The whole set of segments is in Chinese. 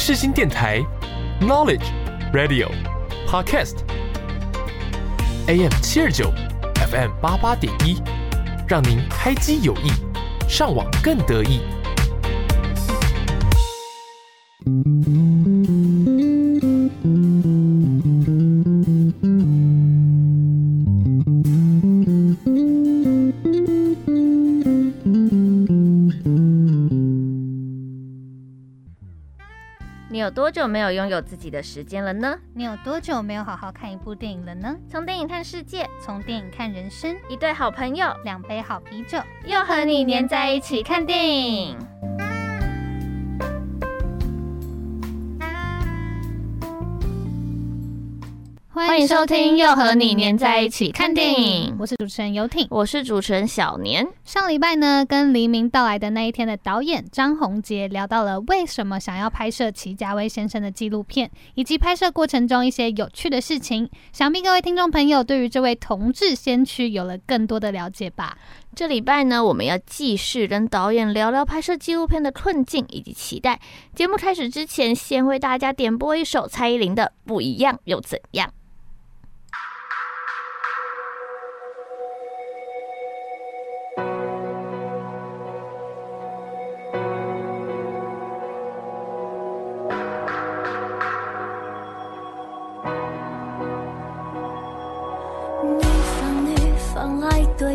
世新电台，Knowledge Radio Podcast AM 七二九 FM 八八点一，让您开机有益，上网更得意。多久没有拥有自己的时间了呢？你有多久没有好好看一部电影了呢？从电影看世界，从电影看人生，一对好朋友，两杯好啤酒，又和你黏在一起看电影。欢迎收听，又和你黏在一起看电影。我是主持人游艇，我是主持人小年。上礼拜呢，跟黎明到来的那一天的导演张宏杰聊到了为什么想要拍摄齐家威先生的纪录片，以及拍摄过程中一些有趣的事情。想必各位听众朋友对于这位同志先驱有了更多的了解吧？这礼拜呢，我们要继续跟导演聊聊拍摄纪录片的困境以及期待。节目开始之前，先为大家点播一首蔡依林的《不一样又怎样》。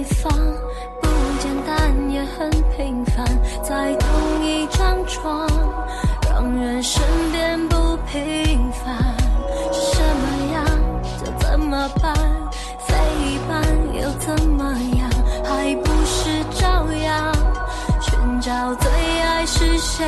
方不简单，也很平凡，在同一张床，让人身边不平凡。是什么样就怎么办，飞一般又怎么样，还不是照样寻找最爱是谁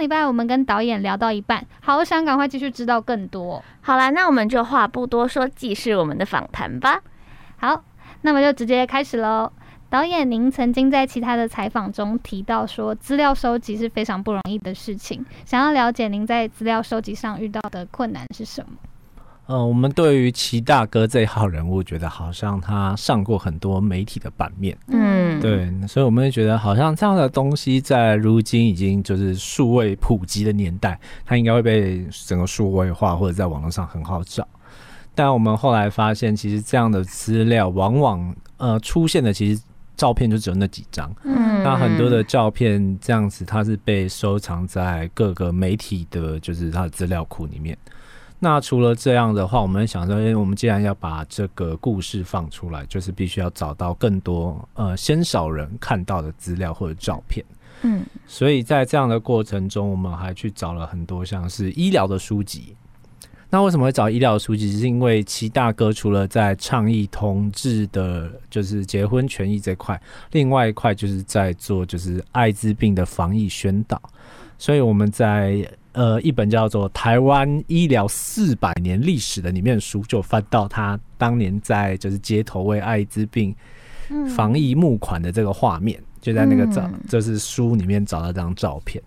上礼拜我们跟导演聊到一半，好想赶快继续知道更多。好啦，那我们就话不多说，继续我们的访谈吧。好，那么就直接开始喽。导演，您曾经在其他的采访中提到说，资料收集是非常不容易的事情。想要了解您在资料收集上遇到的困难是什么？呃，我们对于齐大哥这一号人物，觉得好像他上过很多媒体的版面，嗯，对，所以我们会觉得好像这样的东西在如今已经就是数位普及的年代，它应该会被整个数位化，或者在网络上很好找。但我们后来发现，其实这样的资料往往呃出现的，其实照片就只有那几张，嗯，那很多的照片这样子，它是被收藏在各个媒体的，就是它的资料库里面。那除了这样的话，我们想说，欸，我们既然要把这个故事放出来，就是必须要找到更多呃鲜少人看到的资料或者照片。嗯，所以在这样的过程中，我们还去找了很多像是医疗的书籍。那为什么会找医疗书籍？是因为齐大哥除了在倡议同志的，就是结婚权益这块，另外一块就是在做就是艾滋病的防疫宣导。所以我们在。呃，一本叫做《台湾医疗四百年历史》的里面书，就翻到他当年在就是街头为艾滋病防疫募款的这个画面，就在那个照就是书里面找到这张照片。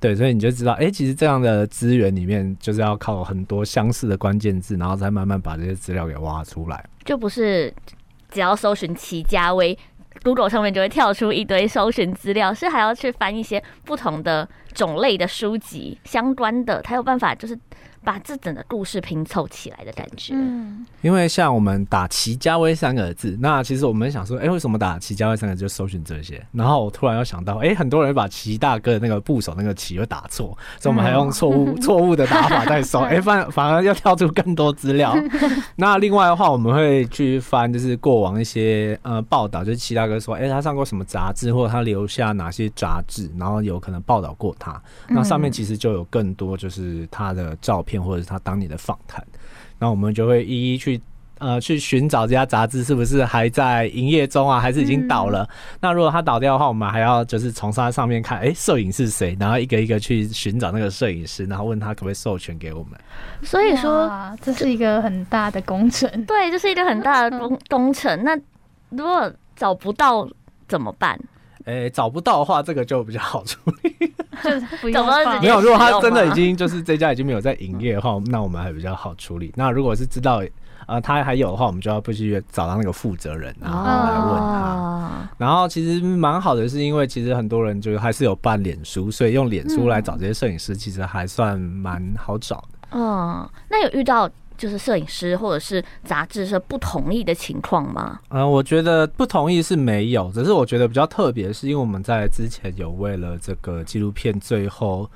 对，所以你就知道，哎，其实这样的资源里面就是要靠很多相似的关键字，然后再慢慢把这些资料给挖出来。就不是只要搜寻齐家威。Google 上面就会跳出一堆搜寻资料，是还要去翻一些不同的种类的书籍相关的，它有办法就是。把这整个故事拼凑起来的感觉。嗯，因为像我们打齐家威三个字，那其实我们想说，哎、欸，为什么打齐家威三个字就搜寻这些？然后我突然又想到，哎、欸，很多人把齐大哥的那个部首那个齐又打错，所以我们还用错误错误的打法在搜，哎、欸，反反而要跳出更多资料。那另外的话，我们会去翻，就是过往一些呃报道，就是齐大哥说，哎、欸，他上过什么杂志，或者他留下哪些杂志，然后有可能报道过他。那上面其实就有更多，就是他的照片。或者是他当年的访谈，那我们就会一一去呃去寻找这家杂志是不是还在营业中啊，还是已经倒了？嗯、那如果他倒掉的话，我们还要就是从他上面看，哎、欸，摄影是谁？然后一个一个去寻找那个摄影师，然后问他可不可以授权给我们。所以说，这是一个很大的工程。对，这是一个很大的工工程。那如果找不到怎么办？哎、欸，找不到的话，这个就比较好处理。不用没有，如果他真的已经就是这家已经没有在营业的话，那我们还比较好处理。那如果是知道呃他还有的话，我们就要必须找到那个负责人，然后来问他。然后其实蛮好的，是因为其实很多人就是还是有办脸书，所以用脸书来找这些摄影师，其实还算蛮好找的。嗯，那有遇到？就是摄影师或者是杂志社不同意的情况吗？嗯，我觉得不同意是没有，只是我觉得比较特别，是因为我们在之前有为了这个纪录片最后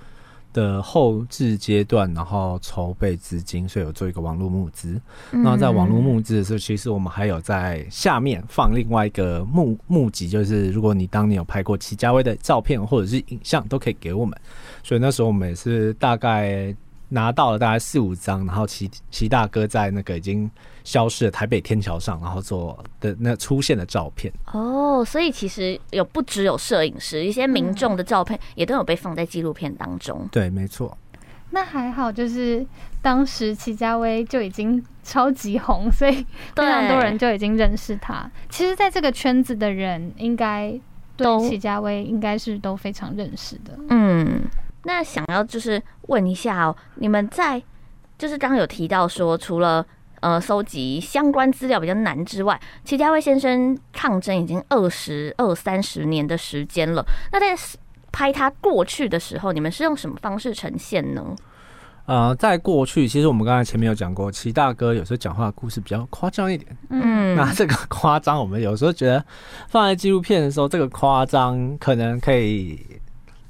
的后置阶段，然后筹备资金，所以有做一个网络募资。那在网络募资的时候，其实我们还有在下面放另外一个募募集，就是如果你当年有拍过齐家威的照片或者是影像，都可以给我们。所以那时候我们也是大概。拿到了大概四五张，然后齐齐大哥在那个已经消失的台北天桥上，然后做的那出现的照片。哦，所以其实有不只有摄影师，一些民众的照片也都有被放在纪录片当中。对，没错。那还好，就是当时齐家威就已经超级红，所以非常多人就已经认识他。其实，在这个圈子的人，应该对齐家威应该是都非常认识的。嗯。那想要就是问一下哦，你们在就是刚刚有提到说，除了呃搜集相关资料比较难之外，齐家威先生抗争已经二十二三十年的时间了。那在拍他过去的时候，你们是用什么方式呈现呢？呃，在过去，其实我们刚才前面有讲过，齐大哥有时候讲话的故事比较夸张一点。嗯，那这个夸张，我们有时候觉得放在纪录片的时候，这个夸张可能可以。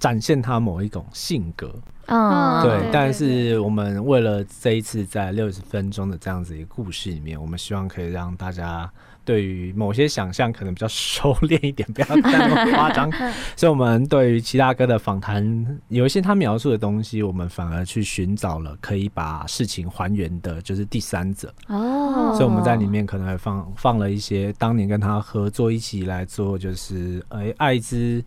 展现他某一种性格，嗯，对。但是我们为了这一次在六十分钟的这样子一个故事里面，我们希望可以让大家对于某些想象可能比较收敛一点，不要再那么夸张。所以，我们对于齐大哥的访谈，有一些他描述的东西，我们反而去寻找了可以把事情还原的，就是第三者。哦，所以我们在里面可能还放放了一些当年跟他合作一起来做，就是诶艾滋。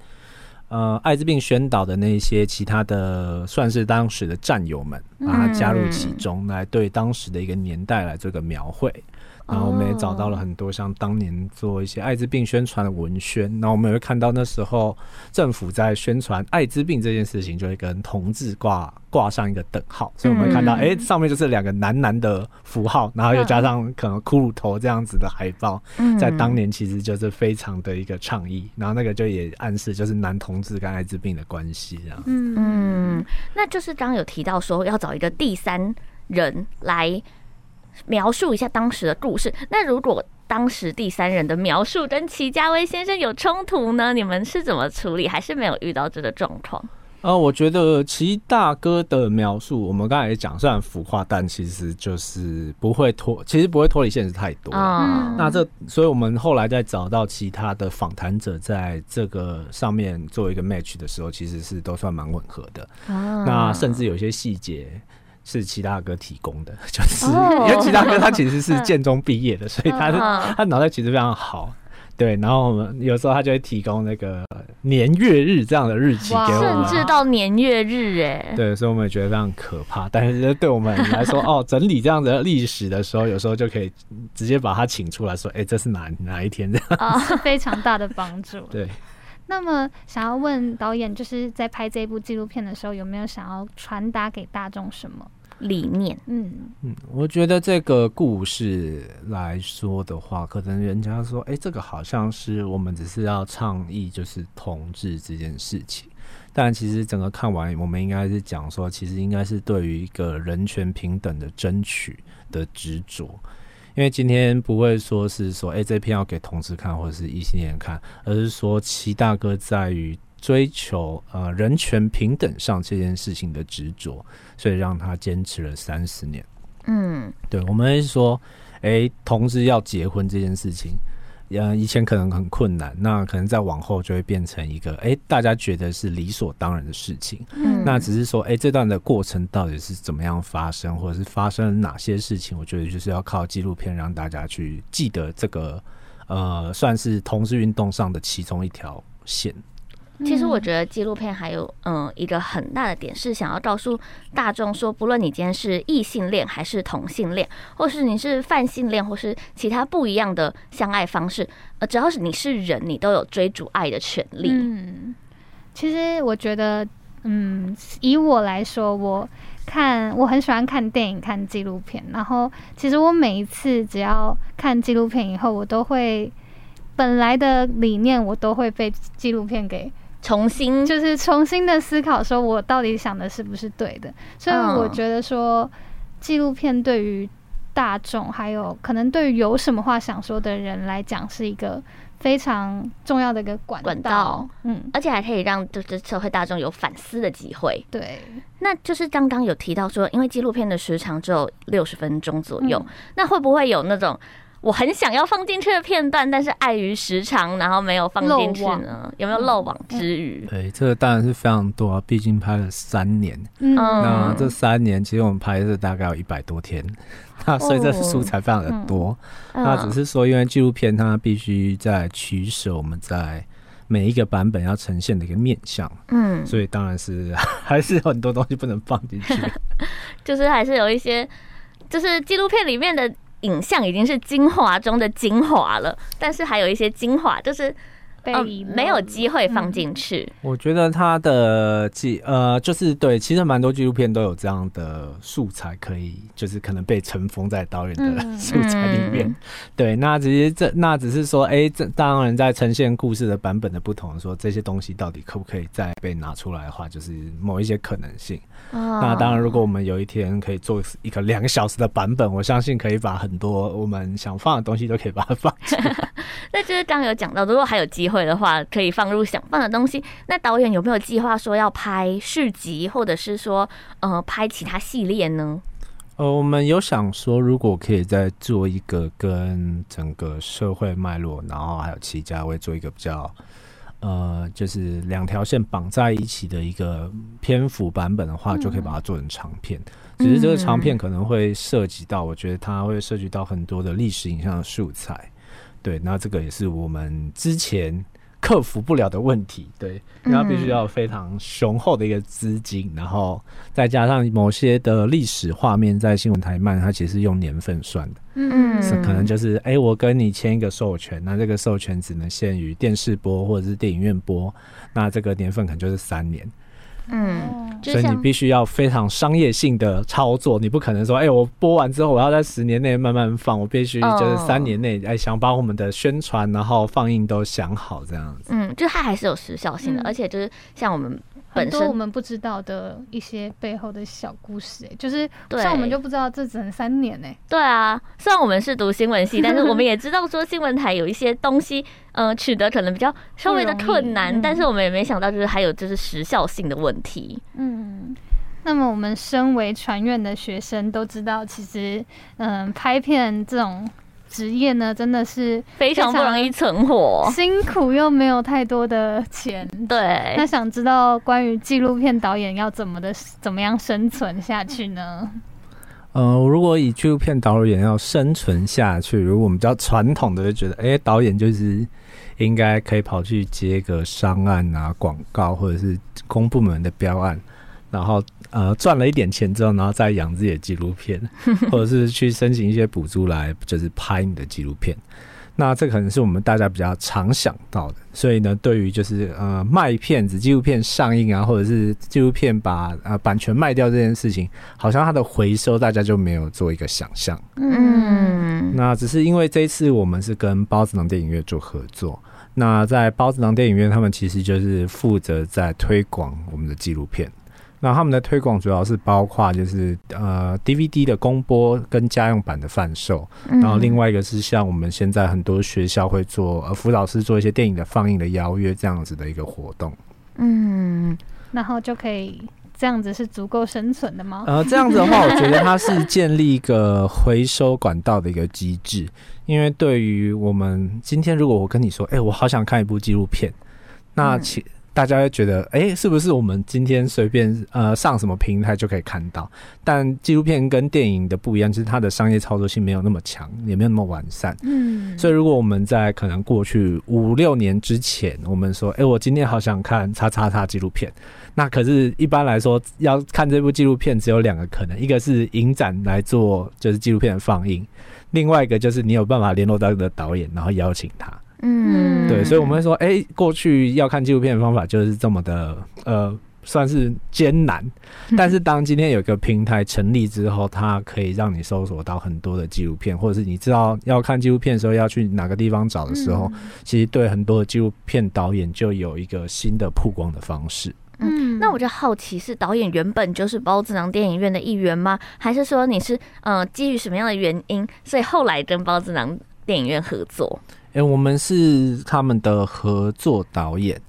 呃，艾滋病宣导的那些其他的，算是当时的战友们，把它加入其中，来对当时的一个年代来做一个描绘。然后我们也找到了很多像当年做一些艾滋病宣传的文宣，然后我们也会看到那时候政府在宣传艾滋病这件事情，就会跟同志挂挂上一个等号，所以我们会看到，哎、欸，上面就是两个男男的符号，然后又加上可能骷髅头这样子的海报，在当年其实就是非常的一个倡议，然后那个就也暗示就是男同志跟艾滋病的关系这样。嗯嗯，那就是刚刚有提到说要找一个第三人来。描述一下当时的故事。那如果当时第三人的描述跟齐家威先生有冲突呢？你们是怎么处理？还是没有遇到这个状况？呃，我觉得齐大哥的描述，我们刚才也讲，虽然浮夸，但其实就是不会脱，其实不会脱离现实太多。嗯，那这，所以我们后来在找到其他的访谈者，在这个上面做一个 match 的时候，其实是都算蛮吻合的。嗯，那甚至有些细节。是齐大哥提供的，就是因为齐大哥他其实是建中毕业的，所以他他脑袋其实非常好。对，然后我们有时候他就会提供那个年月日这样的日期给我们，甚至到年月日哎。对，所以我们也觉得非常可怕。但是对我们来说，哦，整理这样的历史的时候，有时候就可以直接把他请出来说，哎，这是哪哪一天这样？啊，非常大的帮助。对。那么，想要问导演，就是在拍这部纪录片的时候，有没有想要传达给大众什么理念？嗯嗯，我觉得这个故事来说的话，可能人家说，哎、欸，这个好像是我们只是要倡议就是同志这件事情，但其实整个看完，我们应该是讲说，其实应该是对于一个人权平等的争取的执着。因为今天不会说是说，哎、欸，这片要给同志看或者是异性恋看，而是说齐大哥在于追求呃人权平等上这件事情的执着，所以让他坚持了三十年。嗯，对，我们是说，哎、欸，同志要结婚这件事情。呃，以前可能很困难，那可能再往后就会变成一个，哎、欸，大家觉得是理所当然的事情。嗯，那只是说，哎、欸，这段的过程到底是怎么样发生，或者是发生了哪些事情？我觉得就是要靠纪录片让大家去记得这个，呃，算是同志运动上的其中一条线。其实我觉得纪录片还有嗯一个很大的点是想要告诉大众说，不论你今天是异性恋还是同性恋，或是你是泛性恋，或是其他不一样的相爱方式，呃，只要是你是人，你都有追逐爱的权利。嗯，其实我觉得，嗯，以我来说，我看我很喜欢看电影、看纪录片，然后其实我每一次只要看纪录片以后，我都会本来的理念我都会被纪录片给。重新就是重新的思考，说我到底想的是不是对的？所以我觉得说，纪录片对于大众，还有可能对于有什么话想说的人来讲，是一个非常重要的一个管道。管道，嗯，而且还可以让就是社会大众有反思的机会。对，那就是刚刚有提到说，因为纪录片的时长只有六十分钟左右，嗯，那会不会有那种？我很想要放进去的片段，但是碍于时长，然后没有放进去呢？有没有漏网之鱼？对，这个当然是非常多啊，毕竟拍了三年。嗯，那这三年其实我们拍的是大概有一百多天，那所以这素材非常的多。哦嗯、那只是说，因为纪录片它必须在取舍我们在每一个版本要呈现的一个面相，嗯，所以当然是 还是有很多东西不能放进去，就是还是有一些，就是纪录片里面的。影像已经是精华中的精华了，但是还有一些精华就是被、呃、没有机会放进去。我觉得他的记呃，就是对，其实蛮多纪录片都有这样的素材，可以就是可能被尘封在导演的 素材里面。嗯、对，那只是这那只是说，哎、欸，这当然在呈现故事的版本的不同，说这些东西到底可不可以再被拿出来的话，就是某一些可能性。哦、那当然，如果我们有一天可以做一个两个小时的版本，我相信可以把很多我们想放的东西都可以把它放进来。那就是刚刚有讲到，如果还有机会的话，可以放入想放的东西。那导演有没有计划说要拍续集，或者是说呃拍其他系列呢？呃，我们有想说，如果可以再做一个跟整个社会脉络，然后还有齐家威做一个比较。呃，就是两条线绑在一起的一个篇幅版本的话，就可以把它做成长片。只是这个长片可能会涉及到，我觉得它会涉及到很多的历史影像的素材。对，那这个也是我们之前克服不了的问题。对，然后必须要有非常雄厚的一个资金，然后再加上某些的历史画面，在新闻台慢，它其实是用年份算的。嗯，是可能就是哎、欸，我跟你签一个授权，那这个授权只能限于电视播或者是电影院播，那这个年份可能就是三年。嗯，所以你必须要非常商业性的操作，你不可能说，哎、欸，我播完之后我要在十年内慢慢放，我必须就是三年内，哎、欸，想把我们的宣传然后放映都想好这样子。嗯，就它还是有时效性的，嗯、而且就是像我们。很多我们不知道的一些背后的小故事，哎，就是像我们就不知道这只能三年呢。对啊，虽然我们是读新闻系，但是我们 也知道说新闻台有一些东西，呃，取得可能比较稍微的困难，但是我们也没想到就是还有就是时效性的问题。嗯，那么我们身为传院的学生都知道，其实嗯、呃，拍片这种。职业呢，真的是非常不容易存活，辛苦又没有太多的钱。对，那想知道关于纪录片导演要怎么的怎么样生存下去呢？呃，如果以纪录片导演要生存下去，如果我们比较传统的就觉得，哎、欸，导演就是应该可以跑去接个商案啊、广告或者是公部门的标案。然后呃赚了一点钱之后，然后再养自己的纪录片，或者是去申请一些补助来，就是拍你的纪录片。那这可能是我们大家比较常想到的。所以呢，对于就是呃卖片子、纪录片上映啊，或者是纪录片把呃版权卖掉这件事情，好像它的回收大家就没有做一个想象。嗯，那只是因为这一次我们是跟包子囊电影院做合作。那在包子囊电影院，他们其实就是负责在推广我们的纪录片。那他们的推广主要是包括就是呃 DVD 的公播跟家用版的贩售，然后另外一个是像我们现在很多学校会做呃辅导师做一些电影的放映的邀约这样子的一个活动，嗯，然后就可以这样子是足够生存的吗？呃，这样子的话，我觉得它是建立一个回收管道的一个机制，因为对于我们今天如果我跟你说，哎、欸，我好想看一部纪录片，那其。嗯大家会觉得，哎、欸，是不是我们今天随便呃上什么平台就可以看到？但纪录片跟电影的不一样，就是它的商业操作性没有那么强，也没有那么完善。嗯，所以如果我们在可能过去五六年之前，我们说，哎、欸，我今天好想看叉叉叉纪录片，那可是一般来说要看这部纪录片，只有两个可能，一个是影展来做就是纪录片的放映，另外一个就是你有办法联络到你的导演，然后邀请他。嗯，对，所以我们会说，哎、欸，过去要看纪录片的方法就是这么的，呃，算是艰难。但是当今天有一个平台成立之后，它可以让你搜索到很多的纪录片，或者是你知道要看纪录片的时候要去哪个地方找的时候，其实对很多的纪录片导演就有一个新的曝光的方式。嗯，那我就好奇，是导演原本就是包子囊电影院的一员吗？还是说你是呃基于什么样的原因，所以后来跟包子囊电影院合作？哎、欸，我们是他们的合作导演，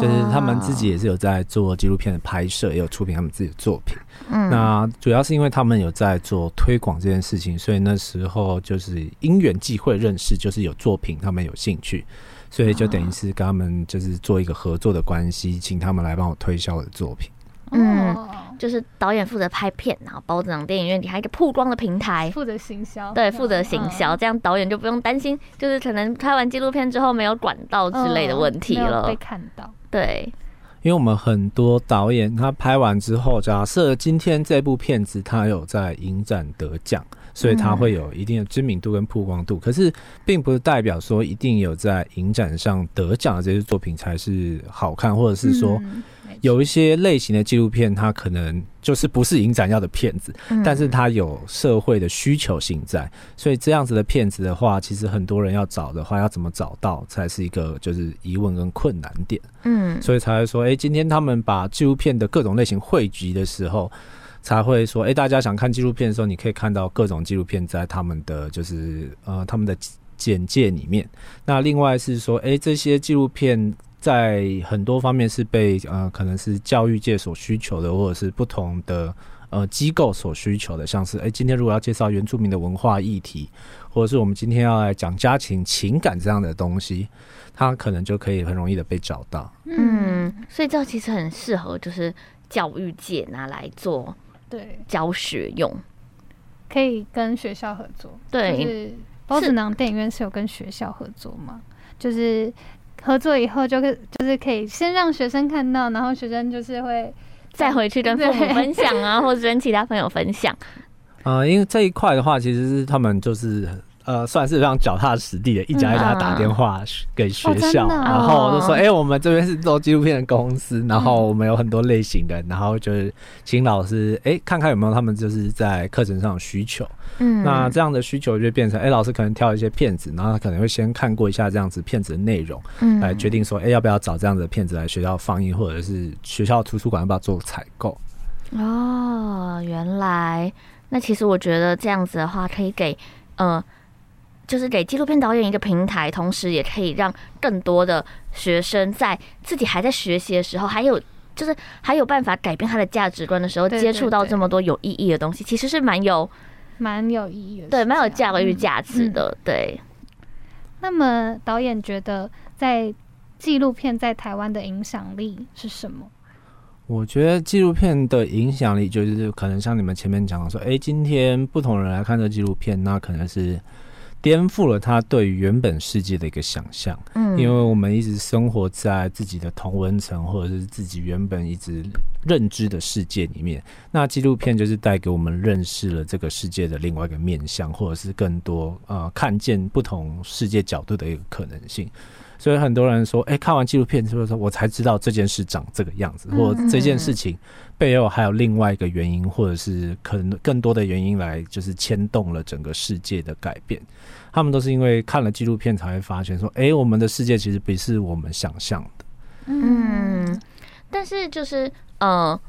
就是他们自己也是有在做纪录片的拍摄，也有出品他们自己的作品。嗯，那主要是因为他们有在做推广这件事情，所以那时候就是因缘际会认识，就是有作品他们有兴趣，所以就等于是跟他们就是做一个合作的关系，请他们来帮我推销我的作品。嗯，就是导演负责拍片，然后包子囊电影院里还有一个曝光的平台，负责行销。对，负责行销，这样导演就不用担心，就是可能拍完纪录片之后没有管道之类的问题了。被看到。对，因为我们很多导演他拍完之后，假设今天这部片子他有在影展得奖，所以他会有一定的知名度跟曝光度。可是，并不是代表说一定有在影展上得奖的这些作品才是好看，或者是说。有一些类型的纪录片，它可能就是不是影展要的片子，但是它有社会的需求性在，所以这样子的片子的话，其实很多人要找的话，要怎么找到才是一个就是疑问跟困难点。嗯，所以才会说，哎，今天他们把纪录片的各种类型汇集的时候，才会说，哎，大家想看纪录片的时候，你可以看到各种纪录片在他们的就是呃他们的简介里面。那另外是说，哎，这些纪录片。在很多方面是被呃，可能是教育界所需求的，或者是不同的呃机构所需求的，像是哎、欸，今天如果要介绍原住民的文化议题，或者是我们今天要来讲家庭情感这样的东西，它可能就可以很容易的被找到。嗯，所以这其实很适合就是教育界拿来做对教学用，可以跟学校合作。对，就是包子囊电影院是有跟学校合作吗？就是。合作以后就是就是可以先让学生看到，然后学生就是会再回去跟父母分享啊，或者跟其他朋友分享。呃，因为这一块的话，其实是他们就是。呃，算是非常脚踏实地的，一家一家打电话给学校，嗯啊哦、然后就说：“哎、欸，我们这边是做纪录片的公司，然后我们有很多类型的，然后就是请老师哎、欸、看看有没有他们就是在课程上的需求。嗯，那这样的需求就变成哎、欸，老师可能挑一些片子，然后他可能会先看过一下这样子片子的内容，嗯，来决定说哎、欸、要不要找这样子的片子来学校放映，或者是学校图书馆要不要做采购。哦，原来那其实我觉得这样子的话可以给呃。就是给纪录片导演一个平台，同时也可以让更多的学生在自己还在学习的时候，还有就是还有办法改变他的价值观的时候，接触到这么多有意义的东西，其实是蛮有蛮有意义的，对，蛮有教育价值的，嗯、对。那么导演觉得，在纪录片在台湾的影响力是什么？我觉得纪录片的影响力就是可能像你们前面讲的说，哎，今天不同人来看这纪录片，那可能是。颠覆了他对于原本世界的一个想象，嗯，因为我们一直生活在自己的同文层，或者是自己原本一直认知的世界里面。那纪录片就是带给我们认识了这个世界的另外一个面向，或者是更多呃看见不同世界角度的一个可能性。所以很多人说，哎、欸，看完纪录片之后，说我才知道这件事长这个样子，或这件事情背后还有另外一个原因，或者是可能更多的原因来，就是牵动了整个世界的改变。他们都是因为看了纪录片才会发现，说，哎、欸，我们的世界其实不是我们想象的。嗯，但是就是呃，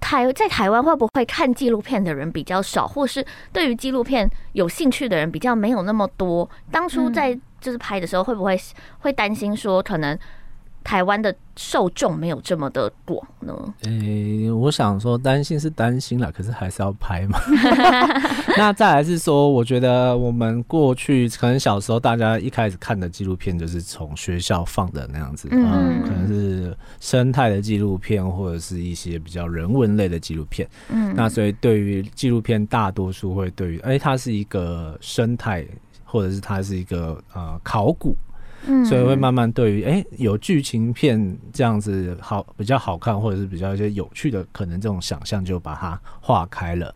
台在台湾会不会看纪录片的人比较少，或是对于纪录片有兴趣的人比较没有那么多？当初在。就是拍的时候会不会会担心说，可能台湾的受众没有这么的广呢？诶、欸，我想说担心是担心了，可是还是要拍嘛。那再来是说，我觉得我们过去可能小时候大家一开始看的纪录片就是从学校放的那样子，嗯，嗯，可能是生态的纪录片或者是一些比较人文类的纪录片。嗯，那所以对于纪录片，大多数会对于哎、欸，它是一个生态。或者是它是一个呃考古，嗯，所以会慢慢对于哎、欸、有剧情片这样子好比较好看，或者是比较一些有趣的，可能这种想象就把它化开了。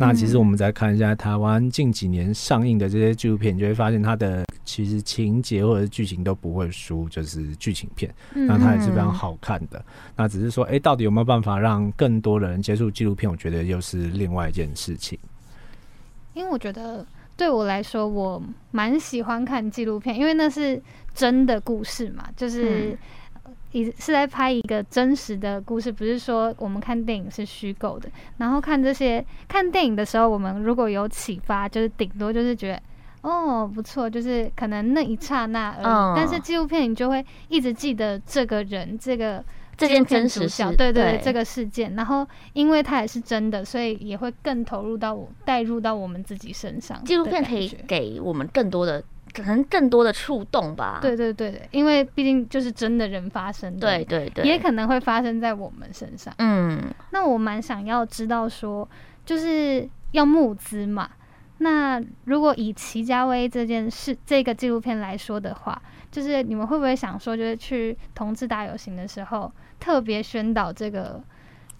那其实我们再看一下台湾近几年上映的这些纪录片，你就会发现它的其实情节或者是剧情都不会输，就是剧情片，那它也是非常好看的。那只是说哎、欸，到底有没有办法让更多的人接触纪录片？我觉得又是另外一件事情。因为我觉得。对我来说，我蛮喜欢看纪录片，因为那是真的故事嘛，就是一是在拍一个真实的故事，不是说我们看电影是虚构的。然后看这些看电影的时候，我们如果有启发，就是顶多就是觉得哦不错，就是可能那一刹那而已。但是纪录片你就会一直记得这个人这个。这件真实事，对对对，对这个事件，然后因为它也是真的，所以也会更投入到我带入到我们自己身上。纪录片可以给我们更多的，可能更多的触动吧。对对对，因为毕竟就是真的人发生的，对对对，也可能会发生在我们身上。嗯，那我蛮想要知道说，就是要募资嘛。那如果以齐家威这件事，这个纪录片来说的话，就是你们会不会想说，就是去同志大游行的时候，特别宣导这个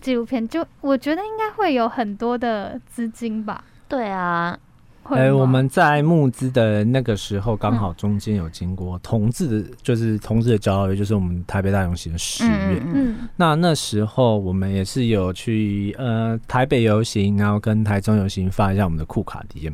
纪录片？就我觉得应该会有很多的资金吧。对啊，哎、欸，我们在募资的那个时候，刚好中间有经过同志的，就是同志的交流，就是我们台北大游行的十月。嗯，那那时候我们也是有去呃台北游行，然后跟台中游行发一下我们的库卡 DM。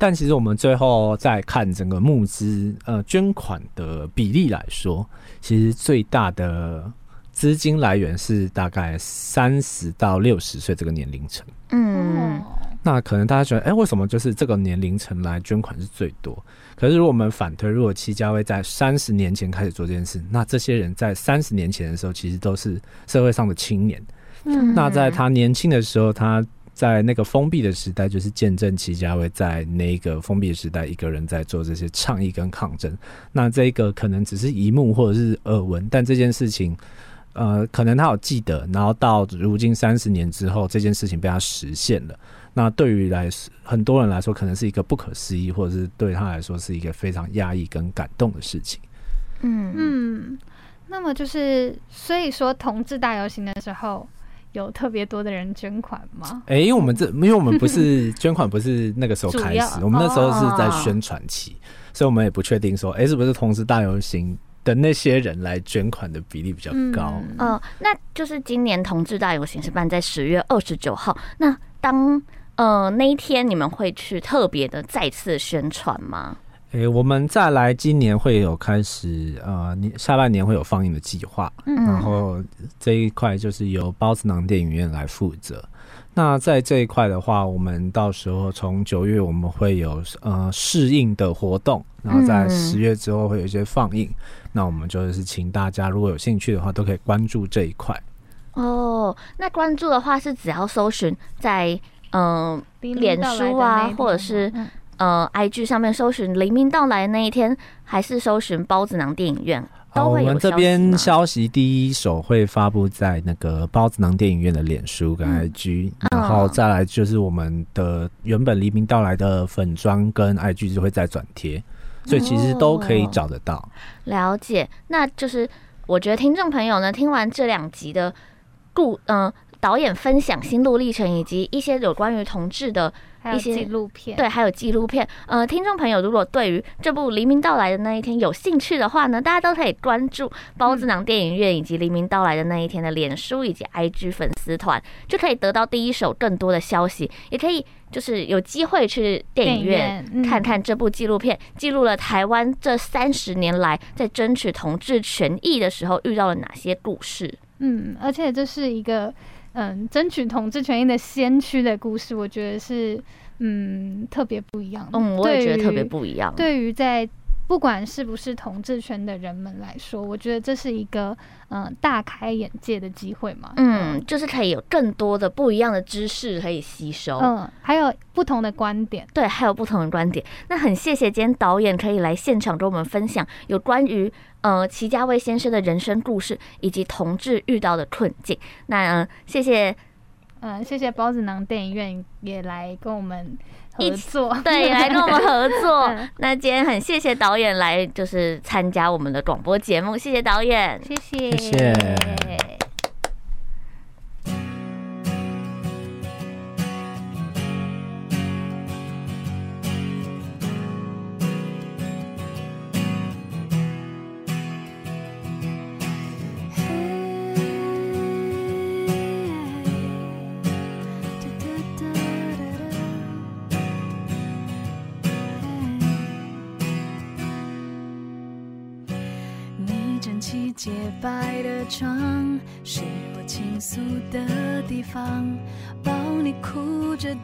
但其实我们最后再看整个募资呃捐款的比例来说，其实最大的资金来源是大概三十到六十岁这个年龄层。嗯，那可能大家觉得，哎、欸，为什么就是这个年龄层来捐款是最多？可是如果我们反推，如果戚家威在三十年前开始做这件事，那这些人在三十年前的时候，其实都是社会上的青年。嗯，那在他年轻的时候，他。在那个封闭的时代，就是见证齐家威在那个封闭的时代，一个人在做这些倡议跟抗争。那这个可能只是一幕或者是耳闻，但这件事情，呃，可能他有记得。然后到如今三十年之后，这件事情被他实现了。那对于来很多人来说，可能是一个不可思议，或者是对他来说是一个非常压抑跟感动的事情。嗯嗯，那么就是所以说同志大游行的时候。有特别多的人捐款吗？哎、欸，因为我们这，因为我们不是 捐款，不是那个时候开始，我们那时候是在宣传期，哦、所以我们也不确定说，哎、欸，是不是同志大游行的那些人来捐款的比例比较高？嗯，呃、那就是今年同志大游行是办在十月二十九号，那当呃那一天你们会去特别的再次宣传吗？诶、欸，我们再来今年会有开始，呃，年下半年会有放映的计划，嗯，然后这一块就是由包子囊电影院来负责。那在这一块的话，我们到时候从九月我们会有呃适应的活动，然后在十月之后会有一些放映。嗯、那我们就是请大家如果有兴趣的话，都可以关注这一块。哦，那关注的话是只要搜寻在嗯脸书啊，或者是。呃，IG 上面搜寻“黎明到来的那一天”，还是搜寻包子囊电影院，都会有消息吗？我们这边消息第一手会发布在那个包子囊电影院的脸书跟 IG，、嗯、然后再来就是我们的原本黎明到来的粉装跟 IG 就会再转贴，所以其实都可以找得到。哦、了解，那就是我觉得听众朋友呢，听完这两集的故，嗯、呃，导演分享心路历程以及一些有关于同志的。一些纪录片，对，还有纪录片。呃，听众朋友，如果对于这部《黎明到来的那一天》有兴趣的话呢，大家都可以关注包子囊电影院以及《黎明到来的那一天》的脸书以及 IG 粉丝团，就可以得到第一手更多的消息。也可以就是有机会去电影院看看这部纪录片，记录了台湾这三十年来在争取同志权益的时候遇到了哪些故事。嗯，而且这是一个。嗯，争取同志权益的先驱的故事，我觉得是嗯特别不一样的。嗯，我也觉得特别不一样。对于在不管是不是同志圈的人们来说，我觉得这是一个嗯大开眼界的机会嘛。嗯，就是可以有更多的不一样的知识可以吸收。嗯，还有不同的观点。对，还有不同的观点。那很谢谢今天导演可以来现场跟我们分享有关于。呃，齐家威先生的人生故事以及同志遇到的困境。那、呃、谢谢，嗯、呃，谢谢包子囊电影院也来跟我们合作，对，也来跟我们合作。嗯、那今天很谢谢导演来，就是参加我们的广播节目，谢谢导演，谢谢，谢谢。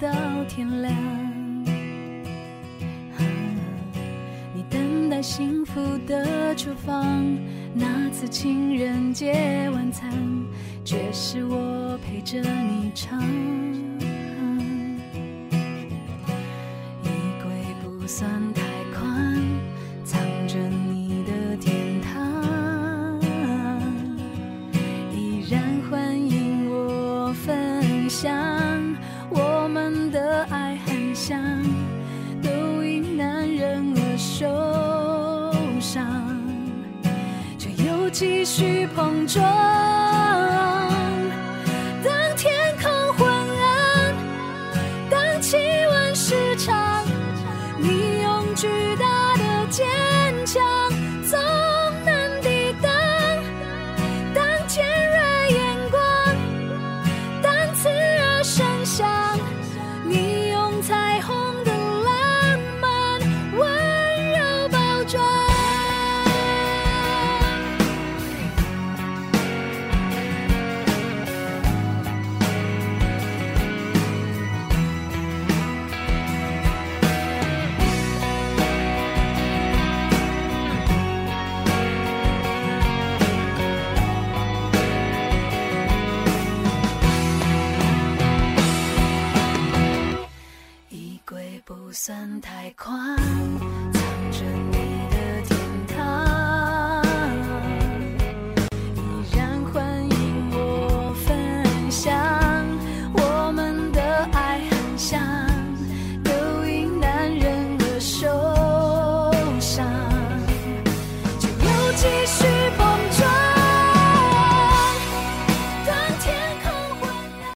到天亮。你等待幸福的厨房，那次情人节晚餐，却是我陪着你唱。续碰